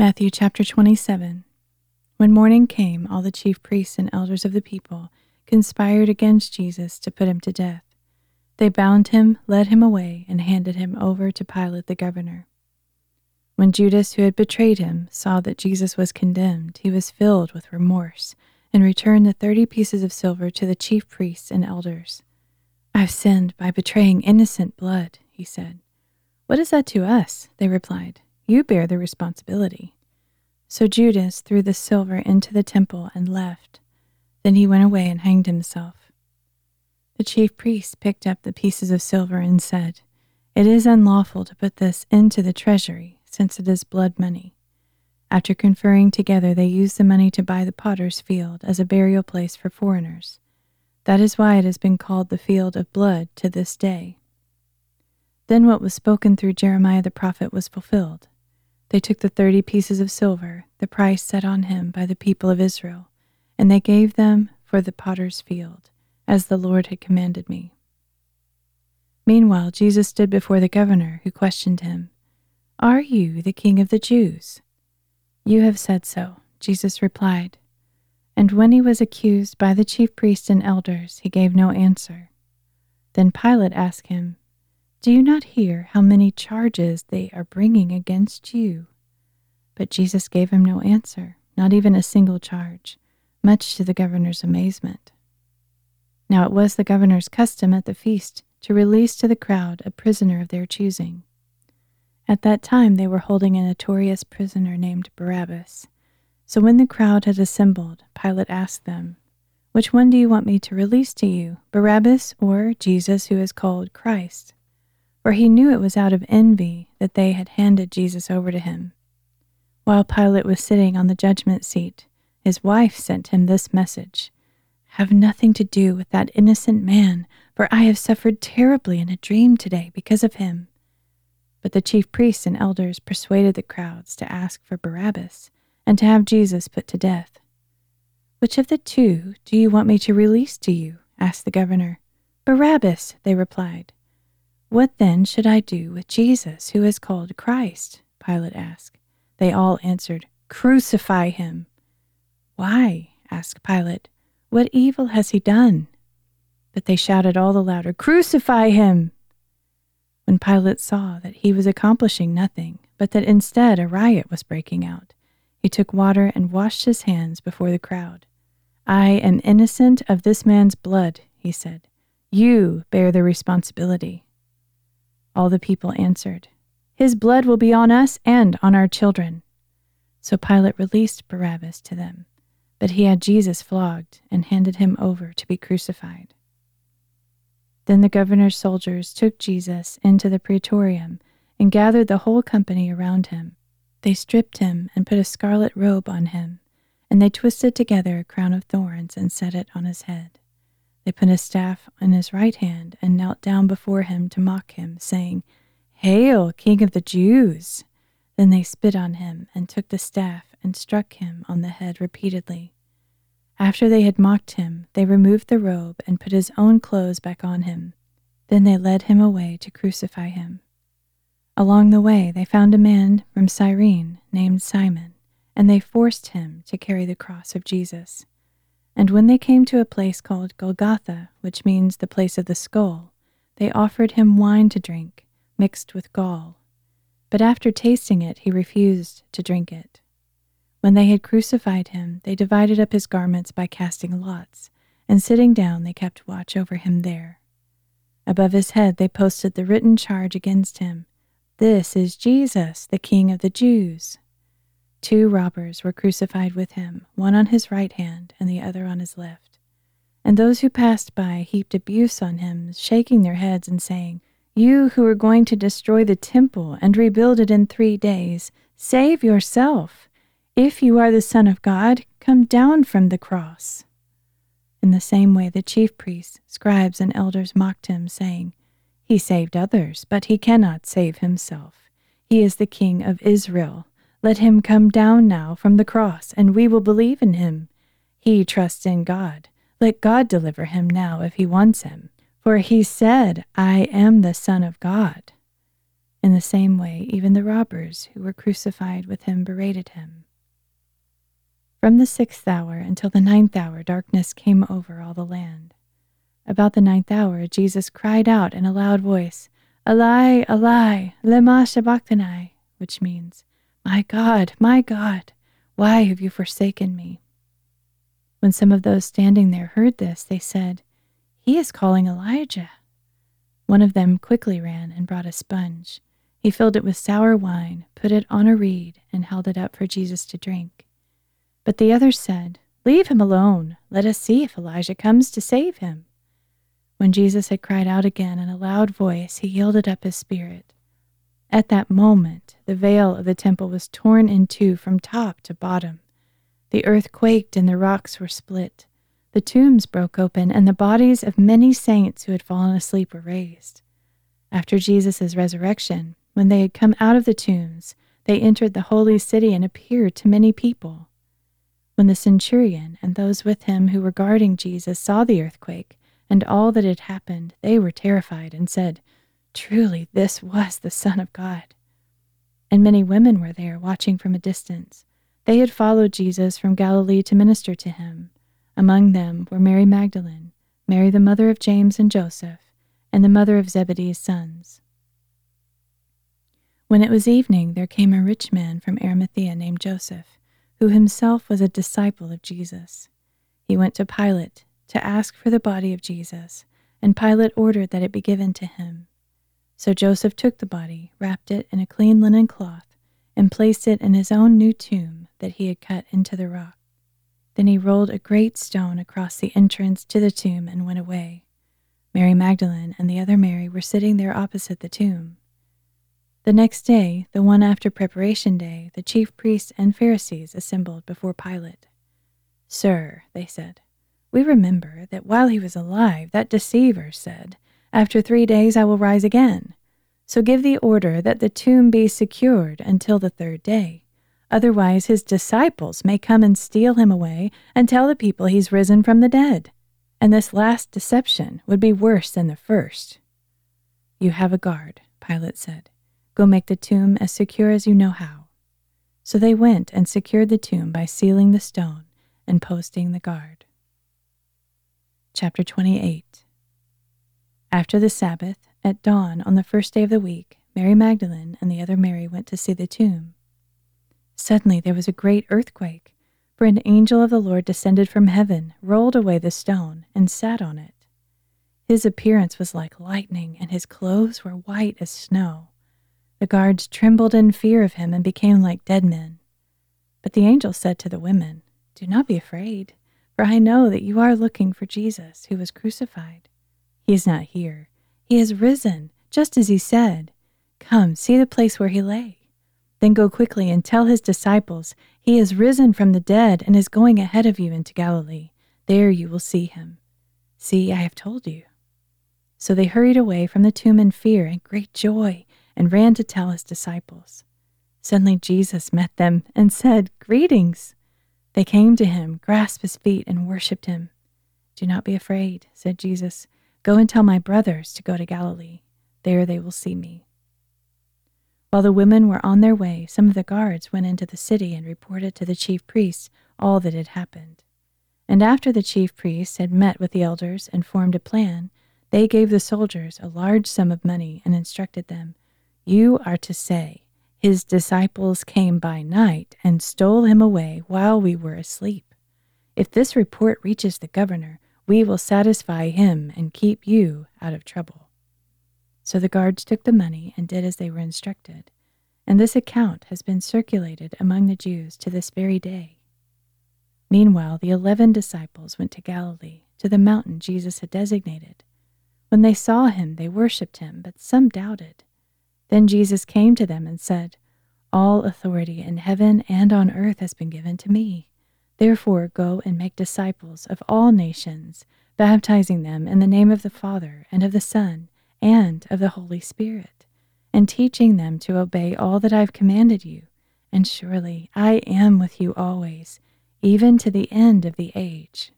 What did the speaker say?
Matthew chapter 27. When morning came, all the chief priests and elders of the people conspired against Jesus to put him to death. They bound him, led him away, and handed him over to Pilate the governor. When Judas, who had betrayed him, saw that Jesus was condemned, he was filled with remorse and returned the thirty pieces of silver to the chief priests and elders. I've sinned by betraying innocent blood, he said. What is that to us? They replied. You bear the responsibility. So Judas threw the silver into the temple and left. Then he went away and hanged himself. The chief priests picked up the pieces of silver and said, It is unlawful to put this into the treasury, since it is blood money. After conferring together, they used the money to buy the potter's field as a burial place for foreigners. That is why it has been called the field of blood to this day. Then what was spoken through Jeremiah the prophet was fulfilled. They took the thirty pieces of silver, the price set on him by the people of Israel, and they gave them for the potter's field, as the Lord had commanded me. Meanwhile, Jesus stood before the governor, who questioned him, Are you the king of the Jews? You have said so, Jesus replied. And when he was accused by the chief priests and elders, he gave no answer. Then Pilate asked him, do you not hear how many charges they are bringing against you? But Jesus gave him no answer, not even a single charge, much to the governor's amazement. Now it was the governor's custom at the feast to release to the crowd a prisoner of their choosing. At that time they were holding a notorious prisoner named Barabbas. So when the crowd had assembled, Pilate asked them, Which one do you want me to release to you, Barabbas or Jesus who is called Christ? For he knew it was out of envy that they had handed Jesus over to him. While Pilate was sitting on the judgment seat, his wife sent him this message Have nothing to do with that innocent man, for I have suffered terribly in a dream today because of him. But the chief priests and elders persuaded the crowds to ask for Barabbas and to have Jesus put to death. Which of the two do you want me to release to you? asked the governor. Barabbas, they replied. What then should I do with Jesus, who is called Christ? Pilate asked. They all answered, Crucify him. Why? asked Pilate. What evil has he done? But they shouted all the louder, Crucify him! When Pilate saw that he was accomplishing nothing, but that instead a riot was breaking out, he took water and washed his hands before the crowd. I am innocent of this man's blood, he said. You bear the responsibility. All the people answered, His blood will be on us and on our children. So Pilate released Barabbas to them, but he had Jesus flogged and handed him over to be crucified. Then the governor's soldiers took Jesus into the praetorium and gathered the whole company around him. They stripped him and put a scarlet robe on him, and they twisted together a crown of thorns and set it on his head. They put a staff in his right hand and knelt down before him to mock him, saying, Hail, King of the Jews! Then they spit on him and took the staff and struck him on the head repeatedly. After they had mocked him, they removed the robe and put his own clothes back on him. Then they led him away to crucify him. Along the way, they found a man from Cyrene named Simon, and they forced him to carry the cross of Jesus. And when they came to a place called Golgotha, which means the place of the skull, they offered him wine to drink, mixed with gall. But after tasting it, he refused to drink it. When they had crucified him, they divided up his garments by casting lots, and sitting down, they kept watch over him there. Above his head, they posted the written charge against him This is Jesus, the King of the Jews. Two robbers were crucified with him, one on his right hand and the other on his left. And those who passed by heaped abuse on him, shaking their heads and saying, You who are going to destroy the temple and rebuild it in three days, save yourself. If you are the Son of God, come down from the cross. In the same way, the chief priests, scribes, and elders mocked him, saying, He saved others, but he cannot save himself. He is the King of Israel. Let him come down now from the cross, and we will believe in him. He trusts in God. Let God deliver him now if he wants him. For he said, I am the Son of God. In the same way, even the robbers who were crucified with him berated him. From the sixth hour until the ninth hour, darkness came over all the land. About the ninth hour, Jesus cried out in a loud voice, Eli, Eli, lema sabachthani, which means, My God, my God, why have you forsaken me? When some of those standing there heard this, they said, He is calling Elijah. One of them quickly ran and brought a sponge. He filled it with sour wine, put it on a reed, and held it up for Jesus to drink. But the others said, Leave him alone. Let us see if Elijah comes to save him. When Jesus had cried out again in a loud voice, he yielded up his spirit. At that moment, the veil of the temple was torn in two from top to bottom. The earth quaked and the rocks were split. The tombs broke open, and the bodies of many saints who had fallen asleep were raised. After Jesus' resurrection, when they had come out of the tombs, they entered the holy city and appeared to many people. When the centurion and those with him who were guarding Jesus saw the earthquake and all that had happened, they were terrified and said, Truly, this was the Son of God. And many women were there watching from a distance. They had followed Jesus from Galilee to minister to him. Among them were Mary Magdalene, Mary the mother of James and Joseph, and the mother of Zebedee's sons. When it was evening, there came a rich man from Arimathea named Joseph, who himself was a disciple of Jesus. He went to Pilate to ask for the body of Jesus, and Pilate ordered that it be given to him. So Joseph took the body, wrapped it in a clean linen cloth, and placed it in his own new tomb that he had cut into the rock. Then he rolled a great stone across the entrance to the tomb and went away. Mary Magdalene and the other Mary were sitting there opposite the tomb. The next day, the one after preparation day, the chief priests and Pharisees assembled before Pilate. Sir, they said, we remember that while he was alive, that deceiver said, After three days I will rise again. So give the order that the tomb be secured until the third day. Otherwise, his disciples may come and steal him away and tell the people he's risen from the dead. And this last deception would be worse than the first. You have a guard, Pilate said. Go make the tomb as secure as you know how. So they went and secured the tomb by sealing the stone and posting the guard. Chapter 28 After the Sabbath, at dawn on the first day of the week, Mary Magdalene and the other Mary went to see the tomb. Suddenly there was a great earthquake, for an angel of the Lord descended from heaven, rolled away the stone, and sat on it. His appearance was like lightning, and his clothes were white as snow. The guards trembled in fear of him and became like dead men. But the angel said to the women, Do not be afraid, for I know that you are looking for Jesus, who was crucified. He is not here. He has risen, just as he said. Come, see the place where he lay. Then go quickly and tell his disciples, He is risen from the dead and is going ahead of you into Galilee. There you will see him. See, I have told you. So they hurried away from the tomb in fear and great joy and ran to tell his disciples. Suddenly Jesus met them and said, Greetings. They came to him, grasped his feet, and worshipped him. Do not be afraid, said Jesus. Go and tell my brothers to go to Galilee. There they will see me. While the women were on their way, some of the guards went into the city and reported to the chief priests all that had happened. And after the chief priests had met with the elders and formed a plan, they gave the soldiers a large sum of money and instructed them You are to say, His disciples came by night and stole him away while we were asleep. If this report reaches the governor, we will satisfy him and keep you out of trouble. So the guards took the money and did as they were instructed. And this account has been circulated among the Jews to this very day. Meanwhile, the eleven disciples went to Galilee, to the mountain Jesus had designated. When they saw him, they worshipped him, but some doubted. Then Jesus came to them and said, All authority in heaven and on earth has been given to me. Therefore, go and make disciples of all nations, baptizing them in the name of the Father, and of the Son, and of the Holy Spirit, and teaching them to obey all that I've commanded you. And surely I am with you always, even to the end of the age.